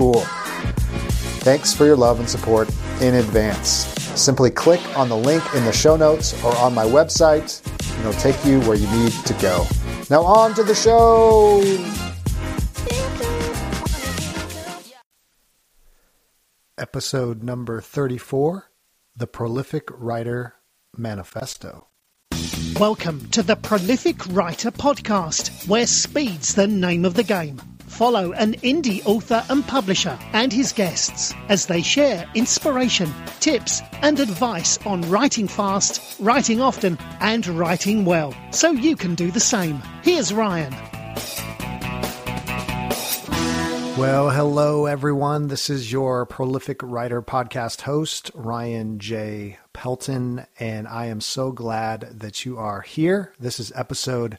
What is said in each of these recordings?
cool. Thanks for your love and support in advance. Simply click on the link in the show notes or on my website, and it'll take you where you need to go. Now, on to the show! Episode number 34 The Prolific Writer Manifesto. Welcome to the Prolific Writer Podcast, where speed's the name of the game follow an indie author and publisher and his guests as they share inspiration, tips, and advice on writing fast, writing often, and writing well, so you can do the same. Here's Ryan. Well, hello everyone. This is your prolific writer podcast host, Ryan J. Pelton, and I am so glad that you are here. This is episode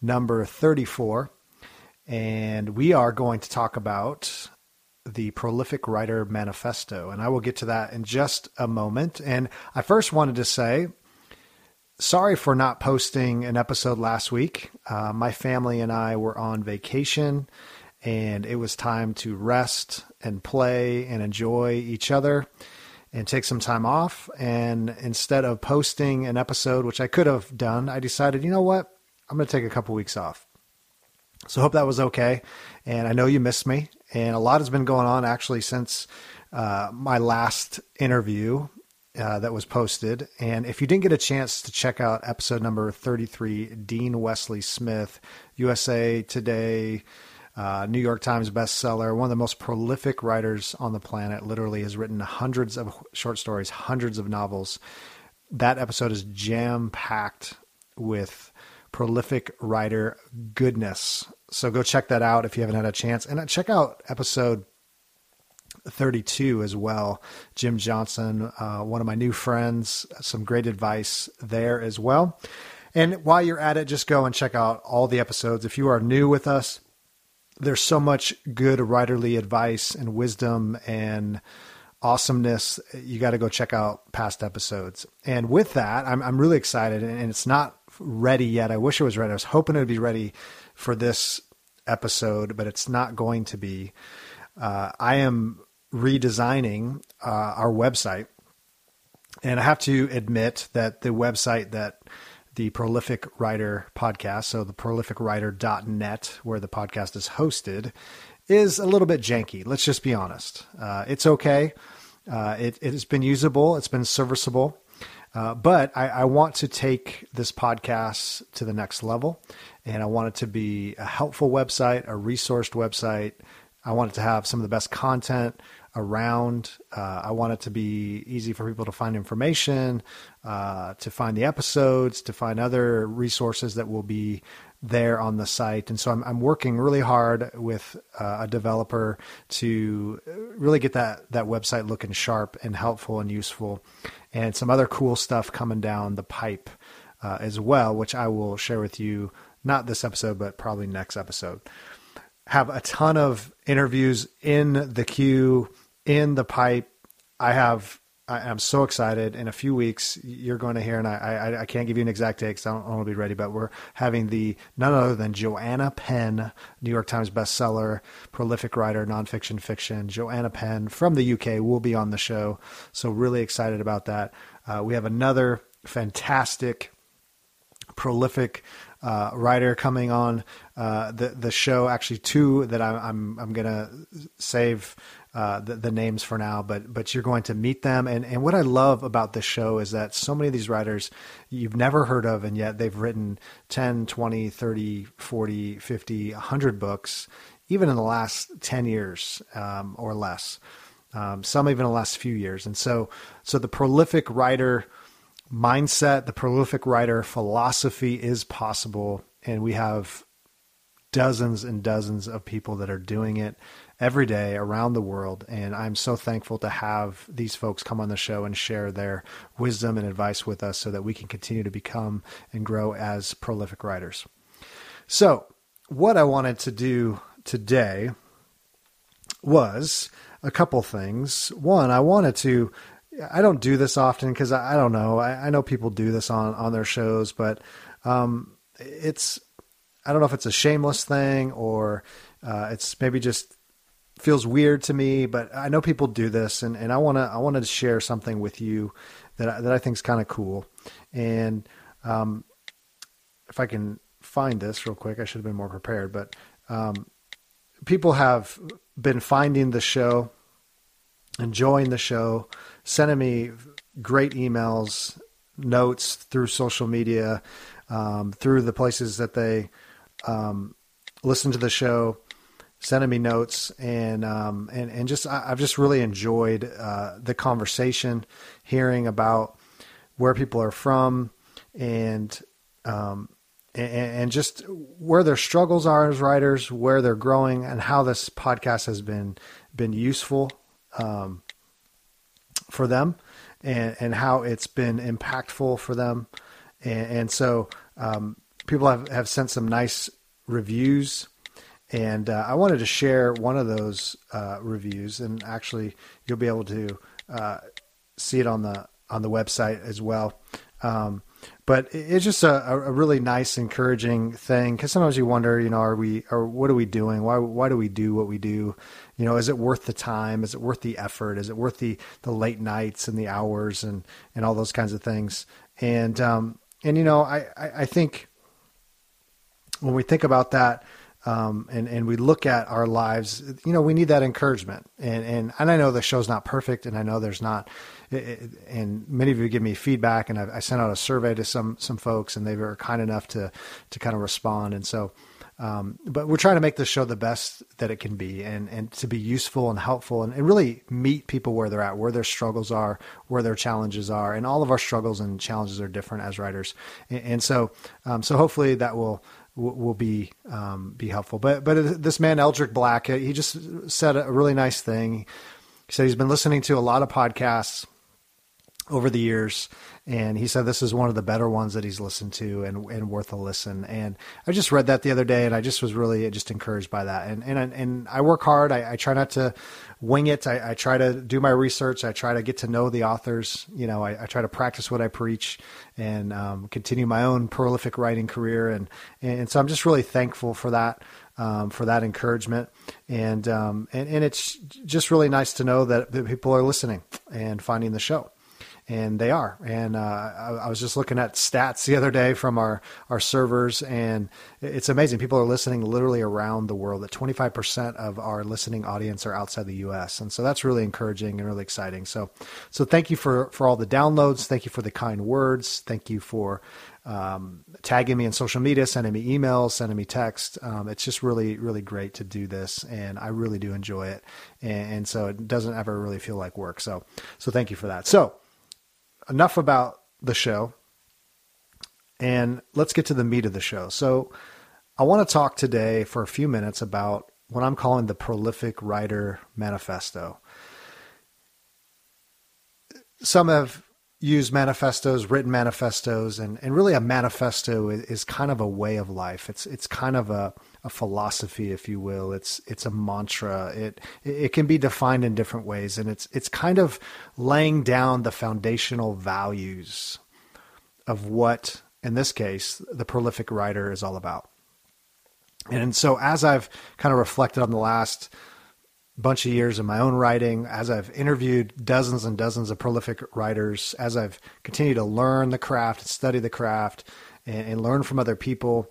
number 34 and we are going to talk about the Prolific Writer Manifesto. And I will get to that in just a moment. And I first wanted to say, sorry for not posting an episode last week. Uh, my family and I were on vacation, and it was time to rest and play and enjoy each other and take some time off. And instead of posting an episode, which I could have done, I decided, you know what? I'm going to take a couple weeks off. So hope that was okay. And I know you missed me. And a lot has been going on actually since uh, my last interview uh, that was posted. And if you didn't get a chance to check out episode number 33, Dean Wesley Smith, USA Today, uh, New York Times bestseller, one of the most prolific writers on the planet, literally has written hundreds of short stories, hundreds of novels. That episode is jam packed with prolific writer goodness. So go check that out if you haven't had a chance. And check out episode 32 as well. Jim Johnson, uh, one of my new friends, some great advice there as well. And while you're at it, just go and check out all the episodes. If you are new with us, there's so much good writerly advice and wisdom and awesomeness. You got to go check out past episodes. And with that, I'm, I'm really excited. And it's not ready yet. I wish it was ready. I was hoping it would be ready for this episode, but it's not going to be. Uh, I am redesigning uh, our website, and I have to admit that the website that the Prolific Writer podcast, so the prolificwriter.net, where the podcast is hosted, is a little bit janky. Let's just be honest. Uh, it's okay. Uh, it, it has been usable. It's been serviceable. Uh, but I, I, want to take this podcast to the next level, and I want it to be a helpful website, a resourced website. I want it to have some of the best content around. Uh, I want it to be easy for people to find information, uh, to find the episodes, to find other resources that will be there on the site. And so I'm, I'm working really hard with uh, a developer to really get that, that website looking sharp and helpful and useful and some other cool stuff coming down the pipe uh, as well, which I will share with you, not this episode, but probably next episode. Have a ton of interviews in the queue, in the pipe. I have I, am so excited. In a few weeks, you're going to hear, and I, I, I can't give you an exact date because I don't, want to be ready, but we're having the none other than Joanna Penn, New York Times bestseller, prolific writer, nonfiction, fiction. Joanna Penn from the UK will be on the show. So, really excited about that. Uh, we have another fantastic, prolific uh, writer coming on uh, the the show. Actually, two that I'm I'm, I'm gonna save uh, the, the, names for now, but but you're going to meet them. And and what I love about this show is that so many of these writers you've never heard of, and yet they've written 10, 20, 30, 40, 50, 100 books, even in the last 10 years um, or less. Um, some even the last few years. And so so the prolific writer mindset, the prolific writer philosophy is possible, and we have dozens and dozens of people that are doing it every day around the world. And I'm so thankful to have these folks come on the show and share their wisdom and advice with us so that we can continue to become and grow as prolific writers. So, what I wanted to do today was a couple things. One, I wanted to I don't do this often because I, I, don't know. I, I, know people do this on on their shows, but um, it's I don't know if it's a shameless thing or uh, it's maybe just feels weird to me, but I know people do this, and, and I wanna I wanted to share something with you that I, that I think is kind of cool. And um, if I can find this real quick, I should have been more prepared. But um, people have been finding the show, enjoying the show, sending me great emails, notes through social media, um, through the places that they um, listen to the show sending me notes and um, and and just I, have just really enjoyed uh, the conversation, hearing about where people are from and, um, and and just where their struggles are as writers, where they're growing, and how this podcast has been been useful um, for them, and and how it's been impactful for them, and, and so um, people have have sent some nice reviews and uh, I wanted to share one of those uh, reviews, and actually, you'll be able to uh, see it on the on the website as well. Um, but it's just a, a, really nice, encouraging thing because sometimes you wonder, you know, are we, or what are we doing? Why, why do we do what we do? You know, is it worth the time? Is it worth the effort? Is it worth the, the late nights and the hours and, and all those kinds of things? And, um, and, you know, I, I, I think when we think about that, um, and and we look at our lives, you know, we need that encouragement. And and and I know the show's not perfect, and I know there's not. And many of you give me feedback, and I, I sent out a survey to some some folks, and they were kind enough to to kind of respond. And so, um, but we're trying to make this show the best that it can be, and and to be useful and helpful, and, and really meet people where they're at, where their struggles are, where their challenges are, and all of our struggles and challenges are different as writers. And, and so, um, so hopefully that will will, will be um, be helpful. But but this man Eldrick Black, he just said a really nice thing. He said he's been listening to a lot of podcasts over the years, and he said this is one of the better ones that he's listened to and, and worth a listen. And I just read that the other day, and I just was really just encouraged by that. And and and I work hard. I, I try not to wing it. I, I, try to do my research. I try to get to know the authors. You know, I, I try to practice what I preach and um, continue my own prolific writing career. And and so I'm just really thankful for that. Um, for that encouragement, and, um, and and it's just really nice to know that, that people are listening and finding the show and they are. And uh, I, I, was just looking at stats the other day from our our servers, and it's amazing. People are listening literally around the world. That 25% of our listening audience are outside the U.S., and so that's really encouraging and really exciting. So, so thank you for for all the downloads. Thank you for the kind words. Thank you for um, tagging me in social media, sending me emails, sending me text. Um, it's just really, really great to do this, and I really do enjoy it. And, and, so it doesn't ever really feel like work. So, so thank you for that. So, enough about the show, and let's get to the meat of the show. So, I want to talk today for a few minutes about what I'm calling the Prolific Writer Manifesto. Some have use manifestos, written manifestos, and, and really a manifesto is, is kind of a way of life. It's it's kind of a, a philosophy, if you will. It's it's a mantra. It it can be defined in different ways, and it's it's kind of laying down the foundational values of what, in this case, the prolific writer is all about. And so, as I've kind of reflected on the last bunch of years of my own writing, as I've interviewed dozens and dozens of prolific writers, as I've continued to learn the craft, study the craft, and, and learn from other people,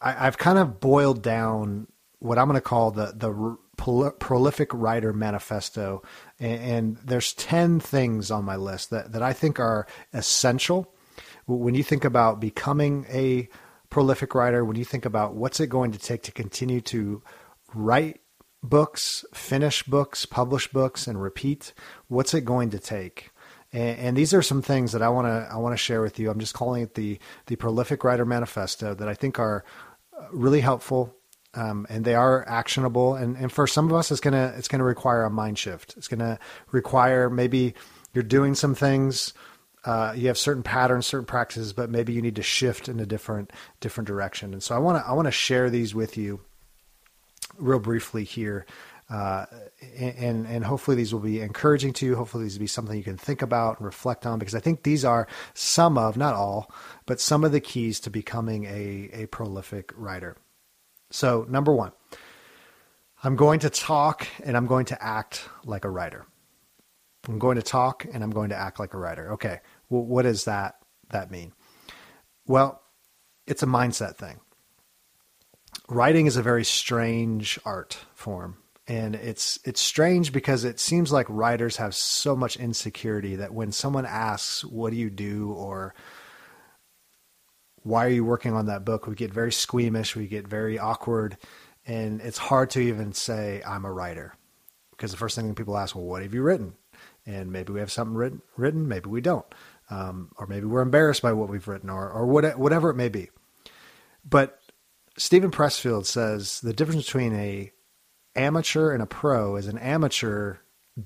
I, have kind of boiled down what I'm going to call the the prolific writer manifesto, and, and there's ten things on my list that that I think are essential when you think about becoming a prolific writer. When you think about what's it going to take to continue to write books, finish books, publish books, and repeat? What's it going to take? And, and these are some things that I want to I want to share with you. I'm just calling it the the Prolific Writer Manifesto that I think are uh, really helpful. Um, and they are actionable. And, and for some of us, it's gonna it's gonna require a mind shift. It's gonna require maybe you're doing some things uh, you have certain patterns, certain practices, but maybe you need to shift in a different different direction. And so I want to I want to share these with you real briefly here. Uh, and and hopefully these will be encouraging to you. Hopefully these will be something you can think about and reflect on because I think these are some of, not all, but some of the keys to becoming a, a prolific writer. So number one, I'm going to talk and I'm going to act like a writer. I'm going to talk and I'm going to act like a writer. Okay, well, what does that that mean? Well, it's a mindset thing writing is a very strange art form. And it's it's strange because it seems like writers have so much insecurity that when someone asks what do you do? or why are you working on that book? we get very squeamish we get very awkward and it's hard to even say i'm a writer. Because the first thing people ask well what have you written? And maybe we have something written written maybe we don't. Um, or maybe we're embarrassed by what we've written or or what, whatever it may be. But Steven Pressfield says the difference between a amateur and a pro is an amateur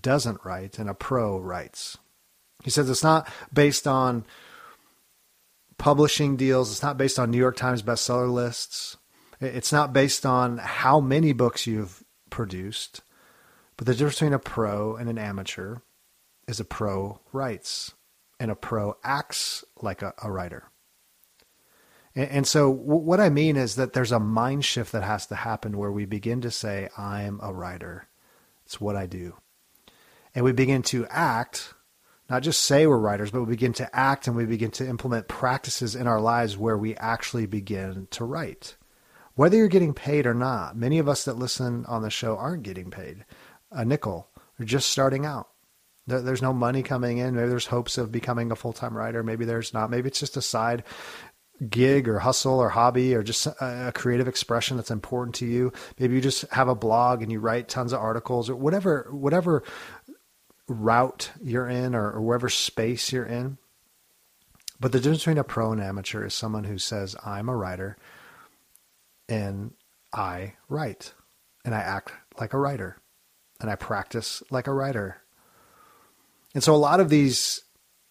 doesn't write and a pro writes. He says it's not based on publishing deals. It's not based on New York Times bestseller lists. It's not based on how many books you've produced. But the difference between a pro and an amateur is a pro writes and a pro acts like a, a writer. And, so, what I mean is that there's a mind shift that has to happen where we begin to say, I'm a writer. It's what I do. And we begin to act, not just say we're writers, but we begin to act and we begin to implement practices in our lives where we actually begin to write. Whether you're getting paid or not, many of us that listen on the show aren't getting paid a nickel. They're just starting out. There's no money coming in. Maybe there's hopes of becoming a full time writer. Maybe there's not. Maybe it's just a side gig or hustle or hobby or just uh, a, creative expression that's important to you. Maybe you just have a blog and you write tons of articles or whatever whatever route you're in or, or whatever space you're in. But the difference between a pro and amateur is someone who says, I'm a writer and I write and I act like a writer and I practice like a writer. And so a lot of these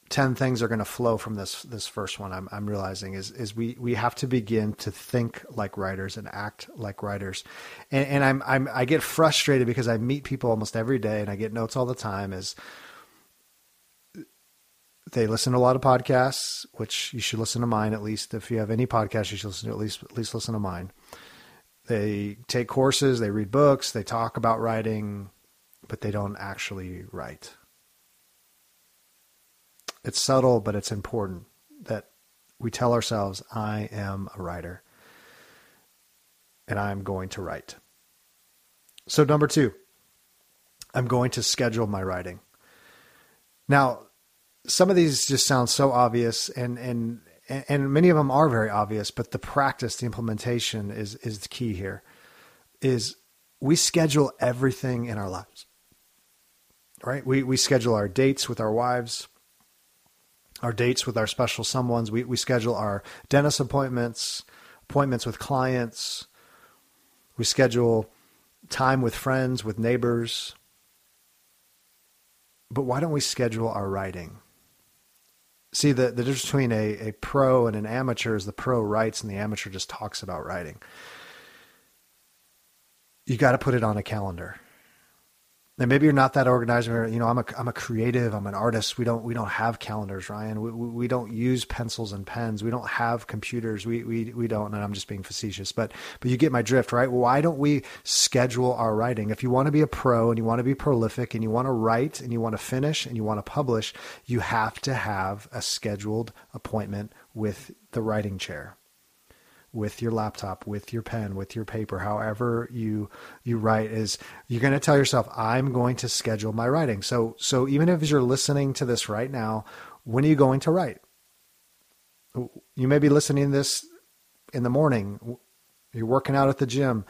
10 things are going to flow from this this first one I'm, I'm realizing is is we we have to begin to think like writers and act like writers. And, and I'm, I'm I get frustrated because I meet people almost every day and I get notes all the time is they listen to a lot of podcasts which you should listen to mine at least. If you have any podcast you should listen to at least at least listen to mine. They take courses they read books they talk about writing but they don't actually write it's subtle, but it's important that we tell ourselves, I am a writer and I'm going to write. So, number two, I'm going to schedule my writing. Now, some of these just sound so obvious and, and, and many of them are very obvious, but the practice, the implementation is, is the key here is we schedule everything in our lives, right? We, we schedule our dates with our wives our dates with our special someones. We, we schedule our dentist appointments, appointments with clients. We schedule time with friends, with neighbors. But why don't we schedule our writing? See, the, the difference between a, a pro and an amateur is the pro writes and the amateur just talks about writing. You got to put it on a calendar and maybe you're not that organized. You know, I'm a I'm a creative. I'm an artist. We don't we don't have calendars, Ryan. We, we don't use pencils and pens. We don't have computers. We we we don't. And I'm just being facetious, but but you get my drift, right? Why don't we schedule our writing? If you want to be a pro and you want to be prolific and you want to write and you want to finish and you want to publish, you have to have a scheduled appointment with the writing chair with your laptop, with your pen, with your paper, however you you write is you're going to tell yourself I'm going to schedule my writing. So so even if you're listening to this right now, when are you going to write? You may be listening to this in the morning. You're working out at the gym.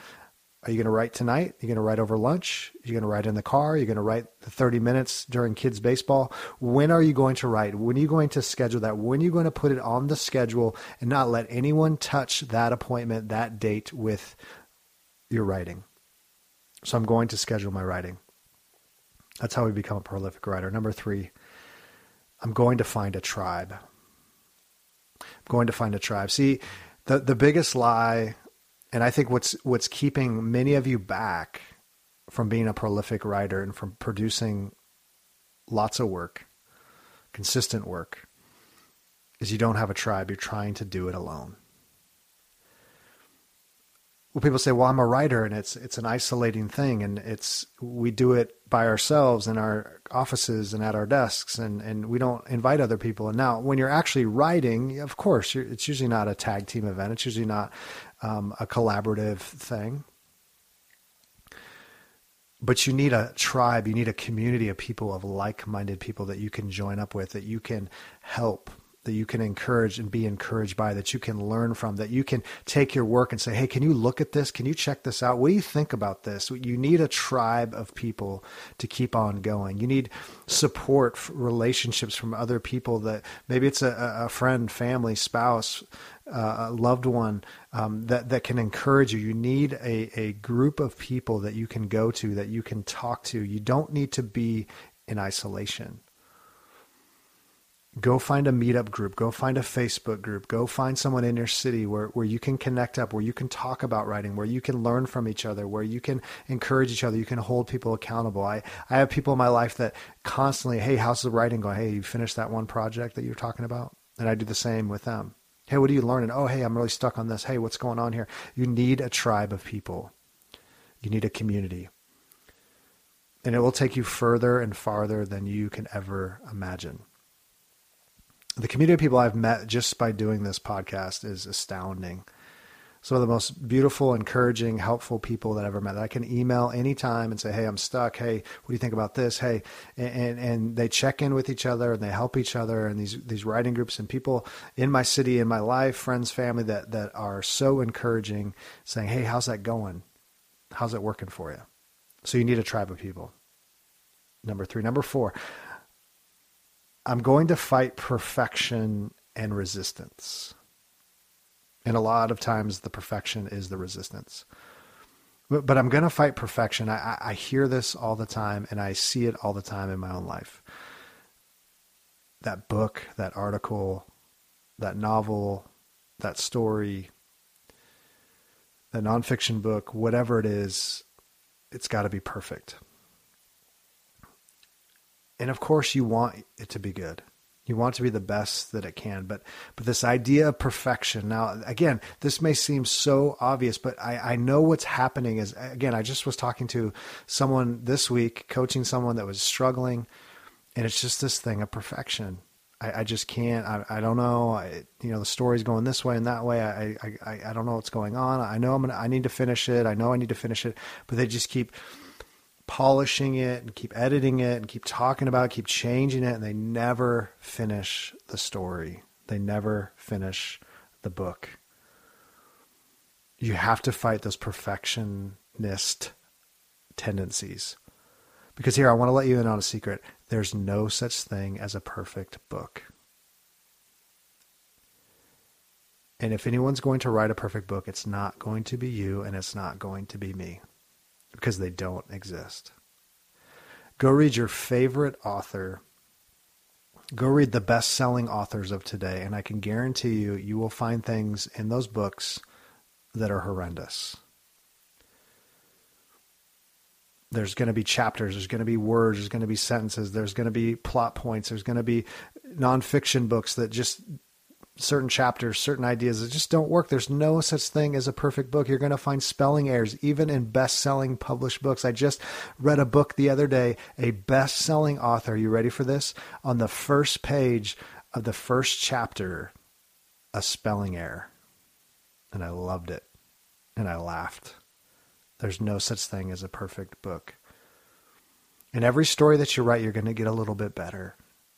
Are you going to write tonight? Are you going to write over lunch? Are you going to write in the car? Are you going to write the 30 minutes during kids' baseball? When are you going to write? When are you going to schedule that? When are you going to put it on the schedule and not let anyone touch that appointment, that date with your writing? So I'm going to schedule my writing. That's how we become a prolific writer. Number three, I'm going to find a tribe. I'm going to find a tribe. See, the, the biggest lie and I think what's what's keeping many of you back from being a prolific writer and from producing lots of work, consistent work, is you don't have a tribe. You're trying to do it alone. Well, people say, "Well, I'm a writer, and it's it's an isolating thing, and it's we do it by ourselves in our offices and at our desks, and and we don't invite other people." And now, when you're actually writing, of course, it's usually not a tag team event. It's usually not um, a collaborative thing. But you need a tribe, you need a community of people, of like minded people that you can join up with, that you can help, that you can encourage and be encouraged by, that you can learn from, that you can take your work and say, hey, can you look at this? Can you check this out? What do you think about this? You need a tribe of people to keep on going. You need support, relationships from other people that maybe it's a, a friend, family, spouse, uh, a loved one um, that that can encourage you. You need a a group of people that you can go to, that you can talk to. You don't need to be in isolation. Go find a meetup group. Go find a Facebook group. Go find someone in your city where, where you can connect up, where you can talk about writing, where you can learn from each other, where you can encourage each other. You can hold people accountable. I, I have people in my life that constantly, hey, how's the writing going? Hey, you finished that one project that you're talking about? And I do the same with them. Hey, what are you learning? Oh, hey, I'm really stuck on this. Hey, what's going on here? You need a tribe of people. You need a community. And it will take you further and farther than you can ever imagine. The community of people I've met just by doing this podcast is astounding some of the most beautiful, encouraging, helpful people that I've ever met. That I can email anytime and say, "Hey, I'm stuck. Hey, what do you think about this? Hey," and and they check in with each other and they help each other. And these these writing groups and people in my city, in my life, friends, family that that are so encouraging, saying, "Hey, how's that going? How's it working for you?" So you need a tribe of people. Number three, number four. I'm going to fight perfection and resistance. And a lot of times the perfection is the resistance. But, but I'm going to fight perfection. I, I hear this all the time and I see it all the time in my own life. That book, that article, that novel, that story, that nonfiction book, whatever it is, it's got to be perfect. And of course, you want it to be good. You want to be the best that it can, but but this idea of perfection. Now, again, this may seem so obvious, but I, I know what's happening is again. I just was talking to someone this week, coaching someone that was struggling, and it's just this thing of perfection. I, I just can't. I, I don't know. I, you know, the story's going this way and that way. I, I I don't know what's going on. I know I'm gonna. I need to finish it. I know I need to finish it, but they just keep polishing it and keep editing it and keep talking about it, keep changing it, and they never finish the story. They never finish the book. You have to fight those perfectionist tendencies. Because here, I want to let you in on a secret. There's no such thing as a perfect book. And if anyone's going to write a perfect book, it's not going to be you and it's not going to be me because they don't exist. Go read your favorite author Go read the best selling authors of today, and I can guarantee you, you will find things in those books that are horrendous. There's going to be chapters, there's going to be words, there's going to be sentences, there's going to be plot points, there's going to be nonfiction books that just certain chapters, certain ideas that just don't work. There's no such thing as a perfect book. You're going to find spelling errors, even in best selling published books. I just read a book the other day, a best selling author. You ready for this? On the first page of the first chapter, a spelling error. And I loved it. And I laughed. There's no such thing as a perfect book. In every story that you write, you're going to get a little bit better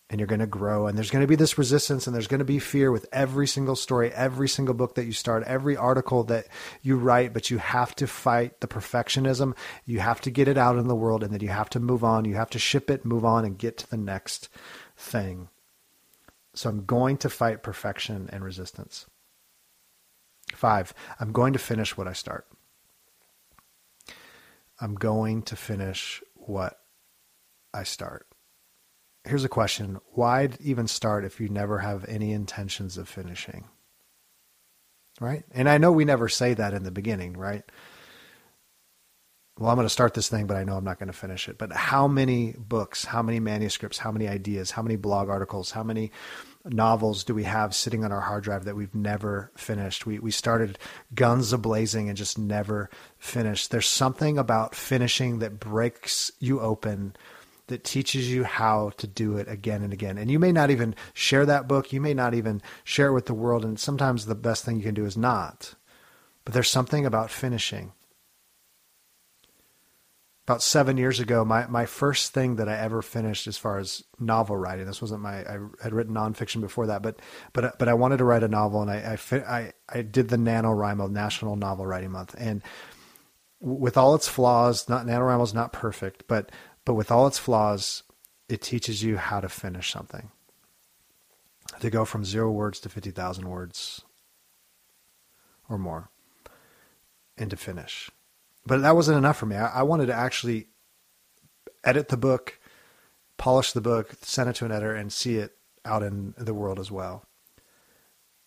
and you're going to grow and there's going to be this resistance and there's going to be fear with every single story every single book that you start every article that you write but you have to fight the perfectionism. You have to get it out in the world and then you have to move on. You have to ship it move on and get to the next thing. So i'm going to fight perfection and resistance. Five i'm going to finish what i start. I'm going to finish what i start here's a question. Why even start if you never have any intentions of finishing? Right? And i know we never say that in the beginning right? Well i'm going to start this thing but i know i'm not going to finish it. But how many books how many manuscripts how many ideas how many blog articles how many novels do we have sitting on our hard drive that we've never finished? We we started guns ablazing and just never finished. There's something about finishing that breaks you open that teaches you how to do it again and again. And you may not even share that book. You may not even share it with the world. And sometimes the best thing you can do is not. But there's something about finishing. About seven years ago, my, my first thing that I ever finished as far as novel writing, this wasn't my, I had written nonfiction before that, but, but, but I wanted to write a novel and I, I, I, I did the NaNoWriMo National Novel Writing Month. And with all its flaws, not NaNoWriMo is not perfect, but but with all its flaws, it teaches you how to finish something. To go from zero words to 50,000 words or more and to finish. But that wasn't enough for me. I, I wanted to actually edit the book, polish the book, send it to an editor, and see it out in the world as well.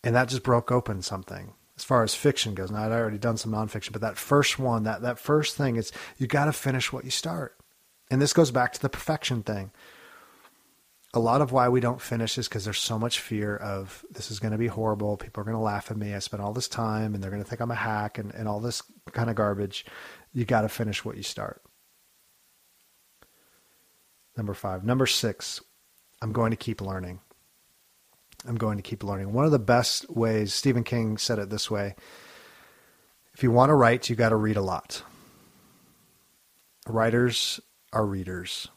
And that just broke open something as far as fiction goes. Now I'd already done some nonfiction, but that first one, that that first thing is you got to finish what you start. And this goes back to the perfection thing. A lot of why we don't finish is because there's so much fear of this is going to be horrible. People are going to laugh at me. I spent all this time and they're going to think I'm a hack and, and all this kind of garbage. You got to finish what you start. Number five. Number six, I'm going to keep learning. I'm going to keep learning. One of the best ways, Stephen King said it this way if you want to write, you got to read a lot. Writers our readers.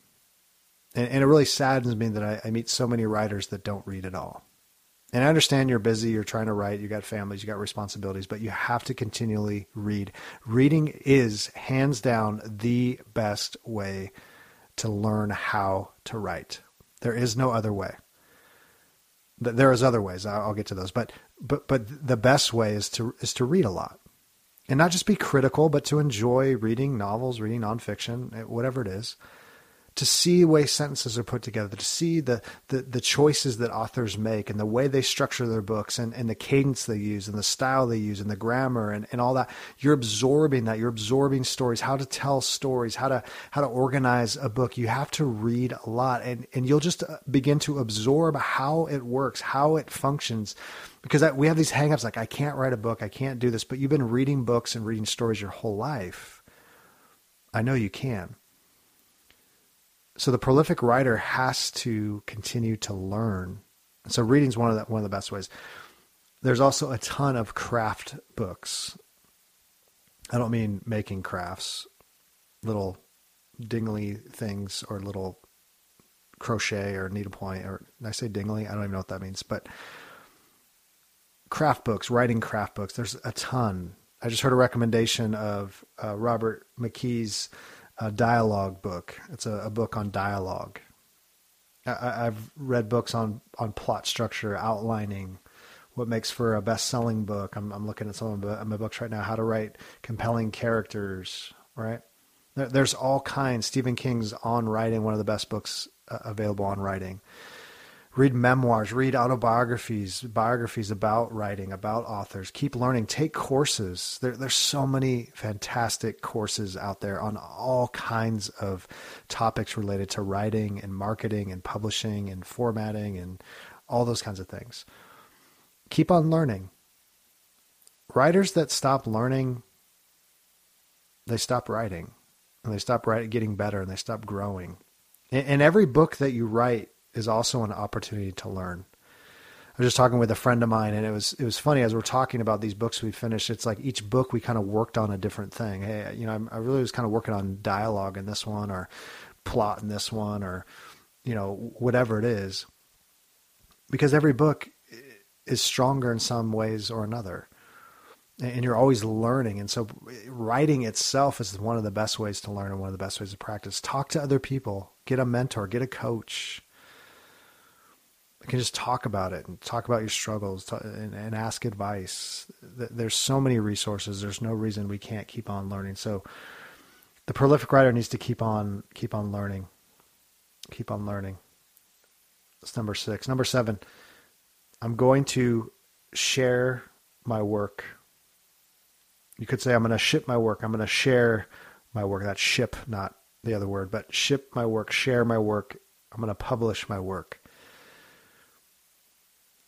And, and it really saddens me that I, I meet so many writers that don't read at all. And I understand you're busy, you're trying to write, you got families, you got responsibilities, but you have to continually read. Reading is hands down the best way to learn how to write. There is no other way. There is other ways. I'll get to those, but but but the best way is to is to read a lot and not just be critical, but to enjoy reading novels, reading nonfiction, eh, whatever it is, to see the way sentences are put together, to see the, the, the choices that authors make and the way they structure their books and, and the cadence they use and the style they use and the grammar and, and all that. You're absorbing that. You're absorbing stories, how to tell stories, how to, how to organize a book. You have to read a lot and, and you'll just uh, begin to absorb how it works, how it functions because I, we have these hangups like I can't write a book, I can't do this, but you've been reading books and reading stories your whole life. I know you can. So the prolific writer has to continue to learn. So reading is one of the, one of the best ways. There's also a ton of craft books. I don't mean making crafts, little dingly things or little crochet or needlepoint or I say dingly? I don't even know what that means, but craft books, writing craft books. There's a ton. I just heard a recommendation of uh, Robert McKee's uh, dialogue book. It's a, a book on dialogue. I, have read books on on plot structure, outlining what makes for a best-selling book. I'm, I'm looking at some of my books right now. How to write compelling characters. Right. There, there's all kinds. Stephen King's on writing, one of the best books uh, available on writing read memoirs, read autobiographies, biographies about writing, about authors. Keep learning. Take courses. There, there's so many fantastic courses out there on all kinds of topics related to writing and marketing and publishing and formatting and all those kinds of things. Keep on learning. Writers that stop learning, they stop writing and they stop writing, getting better and they stop growing. And every book that you write is also an opportunity to learn. I was just talking with a friend of mine, and it was it was funny as we're talking about these books we finished. It's like each book we kind of worked on a different thing. Hey, you know, I really was kind of working on dialogue in this one, or plot in this one, or you know, whatever it is, because every book is stronger in some ways or another, and you're always learning. And so, writing itself is one of the best ways to learn and one of the best ways to practice. Talk to other people, get a mentor, get a coach can just talk about it and talk about your struggles and, and, ask advice. There's so many resources. There's no reason we can't keep on learning. So the prolific writer needs to keep on keep on learning. Keep on learning. That's number six. Number seven, I'm going to share my work. You could say I'm going to ship my work. I'm going to share my work. That's ship, not the other word, but ship my work, share my work. I'm going to publish my work.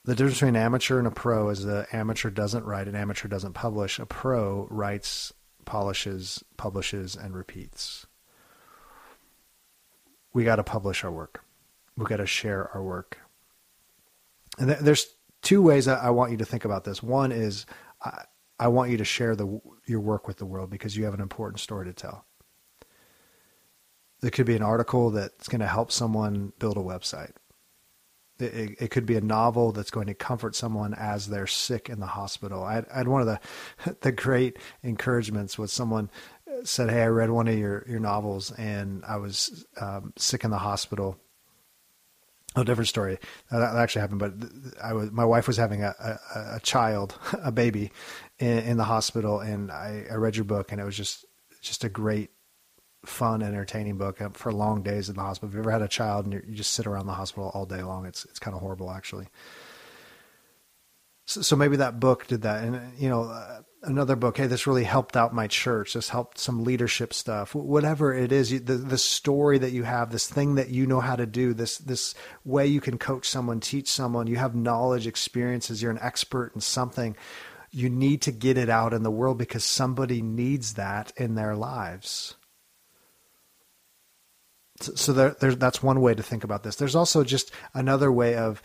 The difference between an amateur and a pro is the amateur doesn't write, an amateur doesn't publish. A pro writes, polishes, publishes, and repeats. We got to publish our work. We got to share our work. And th- there's two ways I, want you to think about this. One is I, I want you to share the your work with the world because you have an important story to tell. There could be an article that's going to help someone build a website it, it, could be a novel that's going to comfort someone as they're sick in the hospital. I I had one of the the great encouragements was someone said, "Hey, I read one of your your novels and I was um, sick in the hospital." A different story. That actually happened, but I was my wife was having a, a, a child, a baby, in, in the hospital, and I, I read your book, and it was just just a great fun, entertaining book uh, for long days in the hospital. If you've ever had a child and you just sit around the hospital all day long, it's it's kind of horrible actually. So, so maybe that book did that, and you know, uh, another book. Hey, this really helped out my church. This helped some leadership stuff. Whatever it is, the the story that you have, this thing that you know how to do, this this way you can coach someone, teach someone. You have knowledge, experiences. You're an expert in something. You need to get it out in the world because somebody needs that in their lives so there, that's one way to think about this. There's also just another way of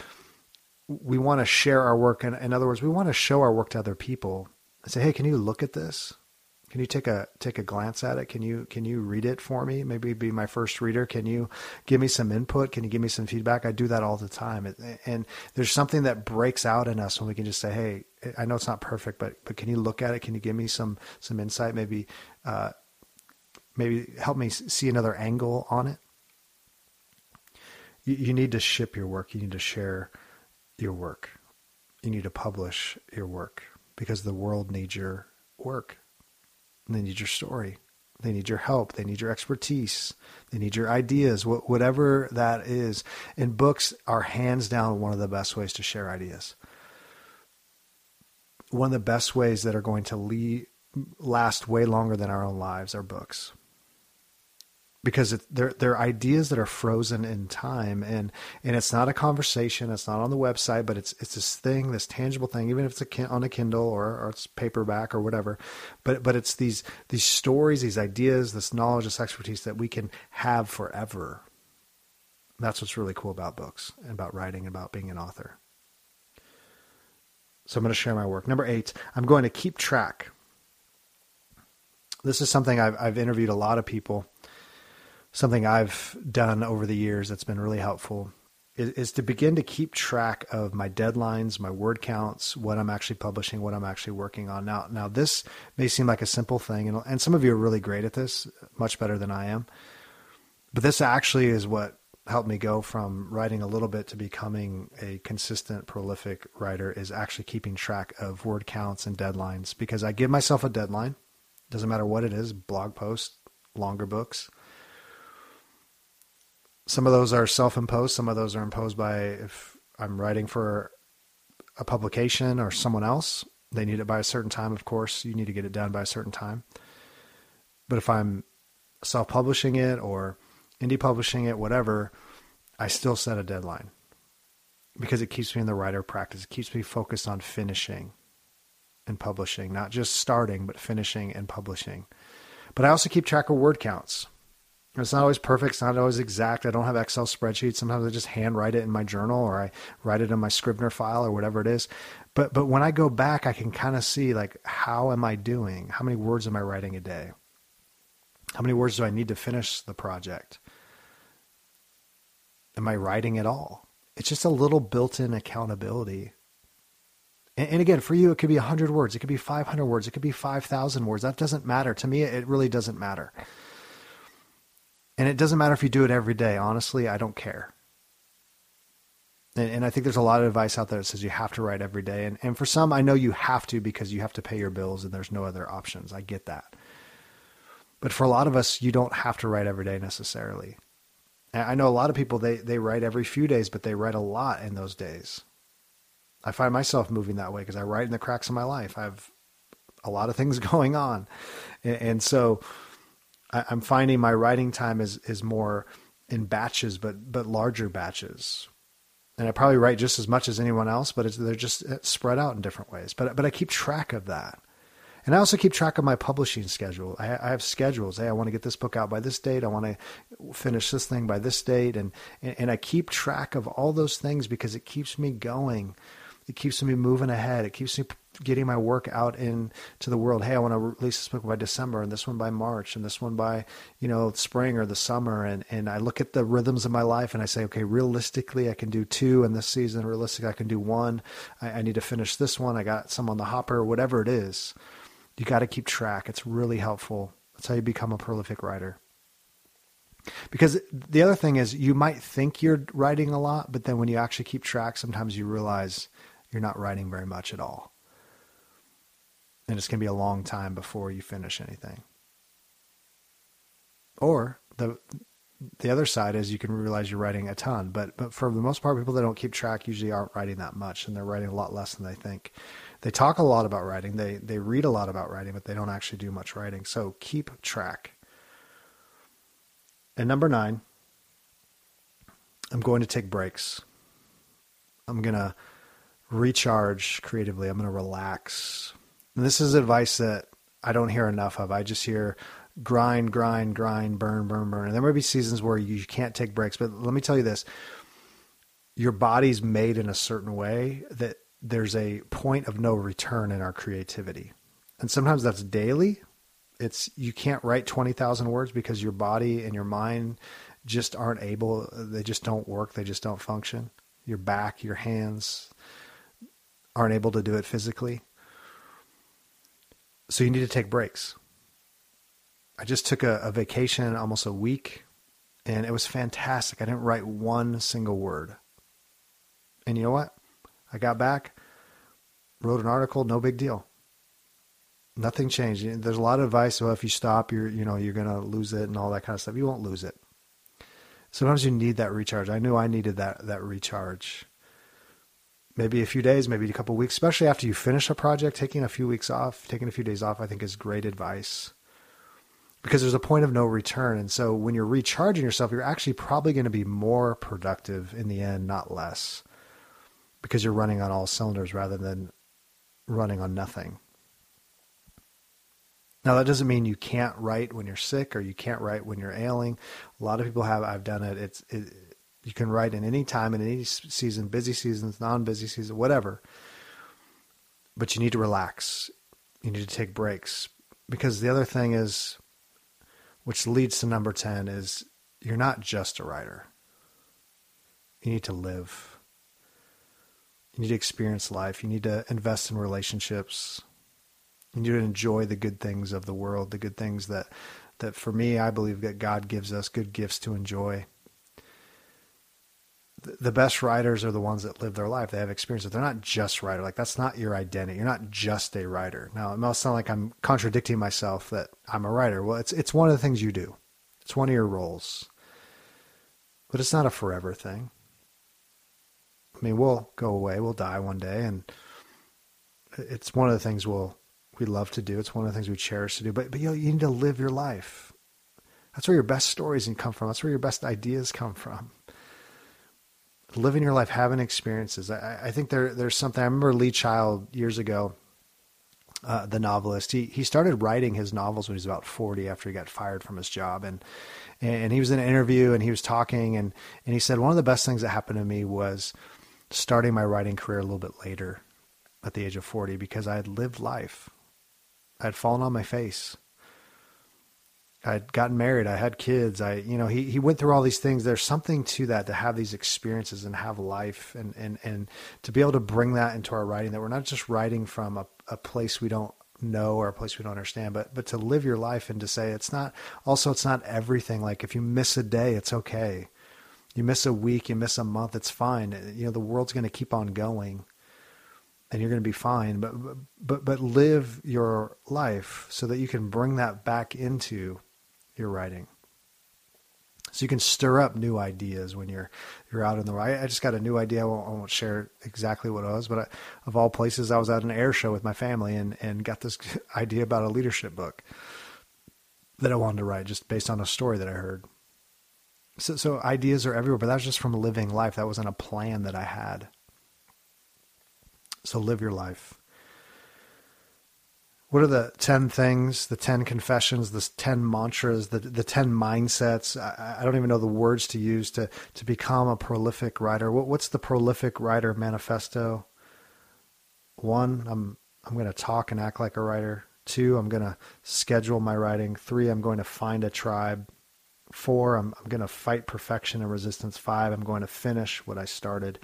we want to share our work. And in other words, we want to show our work to other people and say, Hey, can you look at this? Can you take a take a glance at it? Can you can you read it for me? Maybe be my first reader. Can you give me some input? Can you give me some feedback? I do that all the time. And there's something that breaks out in us when we can just say, "Hey, I know it's not perfect, but but can you look at it? Can you give me some some insight? Maybe uh, maybe help me see another angle on it." You, you need to ship your work. You need to share your work. You need to publish your work because the world needs your work. They need your story. They need your help. They need your expertise. They need your ideas, whatever that is. And books are hands down one of the best ways to share ideas. One of the best ways that are going to last way longer than our own lives are books because they're they're ideas that are frozen in time. And and it's not a conversation. It's not on the website but it's it's this thing this tangible thing even if it's a, on a kindle or, or it's paperback or whatever. But but it's these these stories these ideas this knowledge this expertise that we can have forever. That's what's really cool about books and about writing and about being an author. So i'm going to share my work. Number eight i'm going to keep track. This is something I've, I've interviewed a lot of people something I've done over the years that's been really helpful is, is, to begin to keep track of my deadlines, my word counts, what I'm actually publishing, what I'm actually working on. Now, now this may seem like a simple thing, and, and some of you are really great at this, much better than I am. But this actually is what helped me go from writing a little bit to becoming a consistent, prolific writer is actually keeping track of word counts and deadlines because I give myself a deadline. Doesn't matter what it is, blog posts, longer books Some of those are self imposed, some of those are imposed by if I'm writing for a publication or someone else. They need it by a certain time, of course. You need to get it done by a certain time. But if I'm self publishing it or indie publishing it, whatever, I still set a deadline because it keeps me in the writer practice. It keeps me focused on finishing and publishing, not just starting, but finishing and publishing. But I also keep track of word counts. It's not always perfect. It's not always exact. I don't have Excel spreadsheets. Sometimes I just hand write it in my journal or I write it in my Scrivener file or whatever it is. But but when I go back, I can kind of see like how am I doing? How many words am I writing a day? How many words do I need to finish the project? Am I writing at all? It's just a little built-in accountability. And, and again, for you, it could be 100 words. It could be 500 words. It could be 5,000 words. That doesn't matter. To me, it really doesn't matter. And it doesn't matter if you do it every day. Honestly, I don't care. And, and, I think there's a lot of advice out there that says you have to write every day. And, and for some, I know you have to because you have to pay your bills and there's no other options. I get that. But for a lot of us, you don't have to write every day necessarily. And I know a lot of people, they, they write every few days, but they write a lot in those days. I find myself moving that way because I write in the cracks of my life. I have a lot of things going on. And, and so, I, am finding my writing time is is more in batches, but but larger batches. And I probably write just as much as anyone else, but they're just uh, spread out in different ways. But but I keep track of that, and I also keep track of my publishing schedule. I, I have schedules. Hey, I want to get this book out by this date. I want to finish this thing by this date, and, and and I keep track of all those things because it keeps me going. It keeps me moving ahead. It keeps me getting my work out into the world. Hey, I want to release this book by December and this one by March and this one by, you know, spring or the summer. And, and I look at the rhythms of my life and I say, okay, realistically, I can do two in this season. Realistically, I can do one. I, I need to finish this one. I got some on the hopper, whatever it is. You got to keep track. It's really helpful. That's how you become a prolific writer. Because the other thing is, you might think you're writing a lot, but then when you actually keep track, sometimes you realize you're not writing very much at all and it's going to be a long time before you finish anything. Or the the other side is you can realize you're writing a ton, but but for the most part, people that don't keep track usually aren't writing that much, and they're writing a lot less than they think. They talk a lot about writing, they they read a lot about writing, but they don't actually do much writing. So keep track. And number nine, I'm going to take breaks. I'm gonna recharge creatively. I'm gonna relax. And this is advice that I don't hear enough of. I just hear grind, grind, grind, burn, burn, burn. And there may be seasons where you can't take breaks, but let me tell you this. Your body's made in a certain way that there's a point of no return in our creativity. And sometimes that's daily. It's you can't write 20,000 words because your body and your mind just aren't able, they just don't work, they just don't function. Your back, your hands aren't able to do it physically. So you need to take breaks. I just took a, a vacation almost a week and it was fantastic. I didn't write one single word. And you know what? I got back, wrote an article, no big deal. Nothing changed. There's a lot of advice. Well, if you stop, you're you know you're gonna lose it and all that kind of stuff. You won't lose it. Sometimes you need that recharge. I knew I needed that that recharge maybe a few days, maybe a couple weeks, especially after you finish a project, taking a few weeks off, taking a few days off, I think is great advice because there's a point of no return. And so when you're recharging yourself, you're actually probably going to be more productive in the end, not less, because you're running on all cylinders rather than running on nothing. Now that doesn't mean you can't write when you're sick or you can't write when you're ailing. A lot of people have. I've done it. It's it, you can write in any time in any season, busy seasons, non-busy season, whatever. But you need to relax. You need to take breaks because the other thing is, which leads to number ten, is you're not just a writer. You need to live. You need to experience life. You need to invest in relationships. You need to enjoy the good things of the world, the good things that that for me I believe that God gives us good gifts to enjoy the best writers are the ones that live their life. They have experiences. They're not just writer. Like that's not your identity. You're not just a writer. Now it must sound like I'm contradicting myself that I'm a writer. Well, it's it's one of the things you do. It's one of your roles. but it's not a forever thing. I mean, we'll go away, we'll die one day, and it's one of the things we'll we love to do. It's one of the things we cherish to do. But but you know, you need to live your life. That's where your best stories come from. That's where your best ideas come from. Living your life, having experiences. I, I think there there's something. I remember Lee Child years ago, uh, the novelist. He he started writing his novels when he was about forty after he got fired from his job, and and he was in an interview and he was talking and and he said one of the best things that happened to me was starting my writing career a little bit later at the age of 40 because I had lived life. I had fallen on my face. I'd gotten married. I had kids. I, you know, he, he went through all these things. There's something to that to have these experiences and have life and, and, and to be able to bring that into our writing that we're not just writing from a, a place we don't know or a place we don't understand, but, but to live your life and to say it's not, also, it's not everything. Like if you miss a day, it's okay. You miss a week, you miss a month, it's fine. You know, the world's going to keep on going and you're going to be fine. But, but, but live your life so that you can bring that back into your writing. So you can stir up new ideas when you're you're out in the world. I, just got a new idea. I won't, I won't share exactly what it was, but I, of all places, I was at an air show with my family and and got this idea about a leadership book that I wanted to write, just based on a story that I heard. So so ideas are everywhere, but that's just from living life. That wasn't a plan that I had. So live your life. What are the 10 things, the 10 confessions, the 10 mantras, the, the 10 mindsets? I, I don't even know the words to use to, to become a prolific writer. What, what's the prolific writer manifesto? One, I'm, I'm going to talk and act like a writer. Two, I'm going to schedule my writing. Three, I'm going to find a tribe. Four, I'm, I'm going to fight perfection and resistance. Five, I'm going to finish what I started.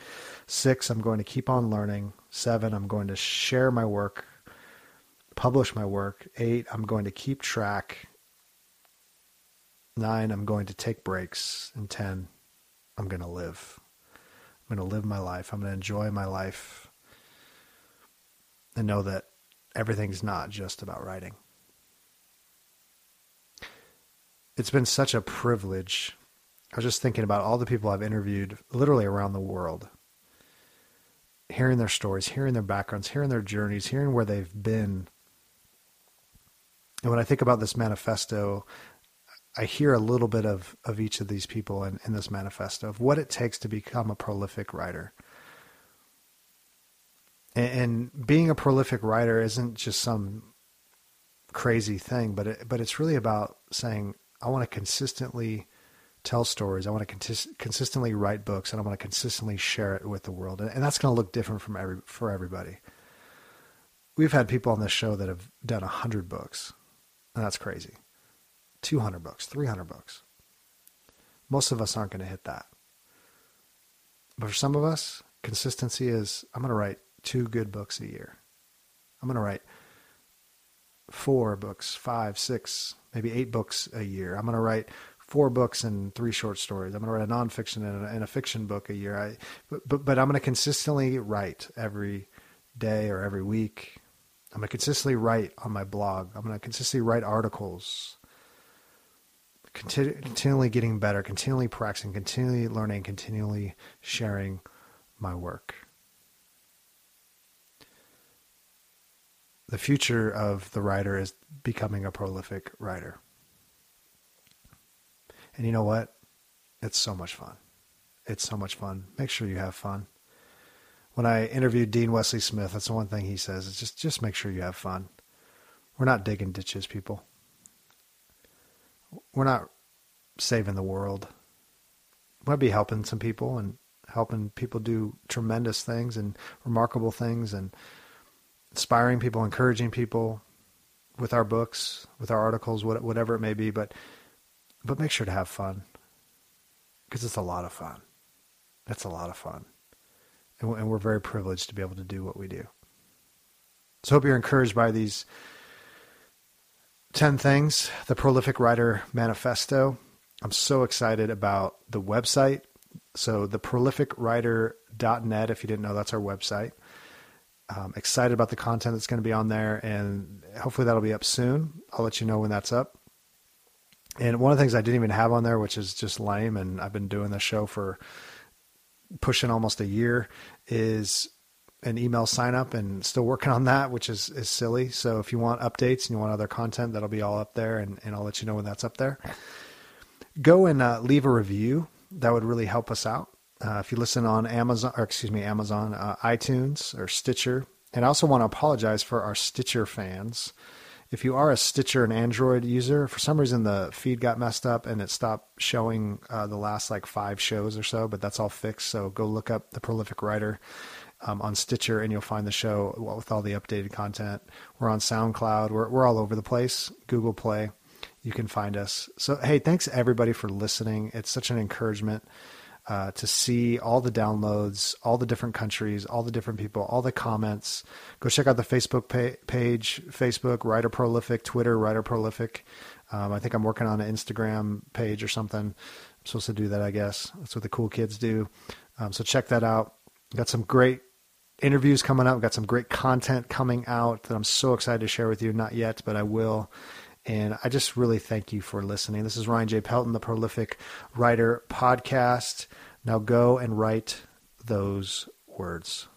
Six, I'm going to keep on learning. Seven, I'm going to share my work publish my work. Eight, I'm going to keep track. Nine, I'm going to take breaks. And 10, I'm going to live. I'm going to live my life. I'm going to enjoy my life and know that everything's not just about writing. It's been such a privilege. I was just thinking about all the people I've interviewed literally around the world, hearing their stories, hearing their backgrounds, hearing their journeys, hearing where they've been and when I think about this manifesto, I hear a little bit of, of each of these people in, in this manifesto of what it takes to become a prolific writer. And, and being a prolific writer isn't just some crazy thing, but it, but it's really about saying, I want to consistently tell stories. I want to consistently write books, and I want to consistently share it with the world. And, and that's going to look different from every for everybody. We've had people on this show that have done a hundred books, that's crazy. 200 bucks, 300 bucks. Most of us aren't going to hit that. But for some of us, consistency is I'm going to write two good books a year. I'm going to write four books, five, six, maybe eight books a year. I'm going to write four books and three short stories. I'm going to write a nonfiction and a, and a fiction book a year. I, but, but, but I'm going to consistently write every day or every week I'm going to consistently write on my blog. I'm going to consistently write articles. continually getting better, continually practicing, continually learning, continually sharing my work. The future of the writer is becoming a prolific writer. And you know what? It's so much fun. It's so much fun. Make sure you have fun when I interviewed Dean Wesley Smith, that's the one thing he says is just just make sure you have fun. We're not digging ditches, people. We're not saving the world. We might be helping some people and helping people do tremendous things and remarkable things and inspiring people, encouraging people with our books, with our articles, whatever it may be. But but make sure to have fun because it's a lot of fun. It's a lot of fun and we're very privileged to be able to do what we do. So, hope you're encouraged by these 10 things, the Prolific Writer Manifesto. I'm so excited about the website. So, the prolificwriter.net, if you didn't know, that's our website. I'm excited about the content that's going to be on there, and hopefully that'll be up soon. I'll let you know when that's up. And one of the things I didn't even have on there, which is just lame, and I've been doing this show for pushing almost a year, is an email sign up and still working on that, which is, is silly. So if you want updates and you want other content, that'll be all up there and, and I'll let you know when that's up there. Go and uh, leave a review. That would really help us out. Uh, if you listen on Amazon, or excuse me, Amazon, uh, iTunes, or Stitcher, and I also want to apologize for our Stitcher fans. If you are a Stitcher and Android user, for some reason the feed got messed up and it stopped showing uh, the last like five shows or so, but that's all fixed. So go look up the Prolific Writer um, on Stitcher and you'll find the show with all the updated content. We're on SoundCloud. We're we're all over the place. Google Play. You can find us. So hey, thanks everybody for listening. It's such an encouragement uh, to see all the downloads, all the different countries, all the different people, all the comments. Go check out the Facebook pa- page, Facebook Writer Prolific, Twitter Writer Prolific. Um, I think I'm working on an Instagram page or something. I'm supposed to do that, I guess. That's what the cool kids do. Um, so check that out. Got some great interviews coming up. Got some great content coming out that I'm so excited to share with you. Not yet, but I will. And I just really thank you for listening. This is Ryan J. Pelton, the Prolific Writer Podcast. Now go and write those words.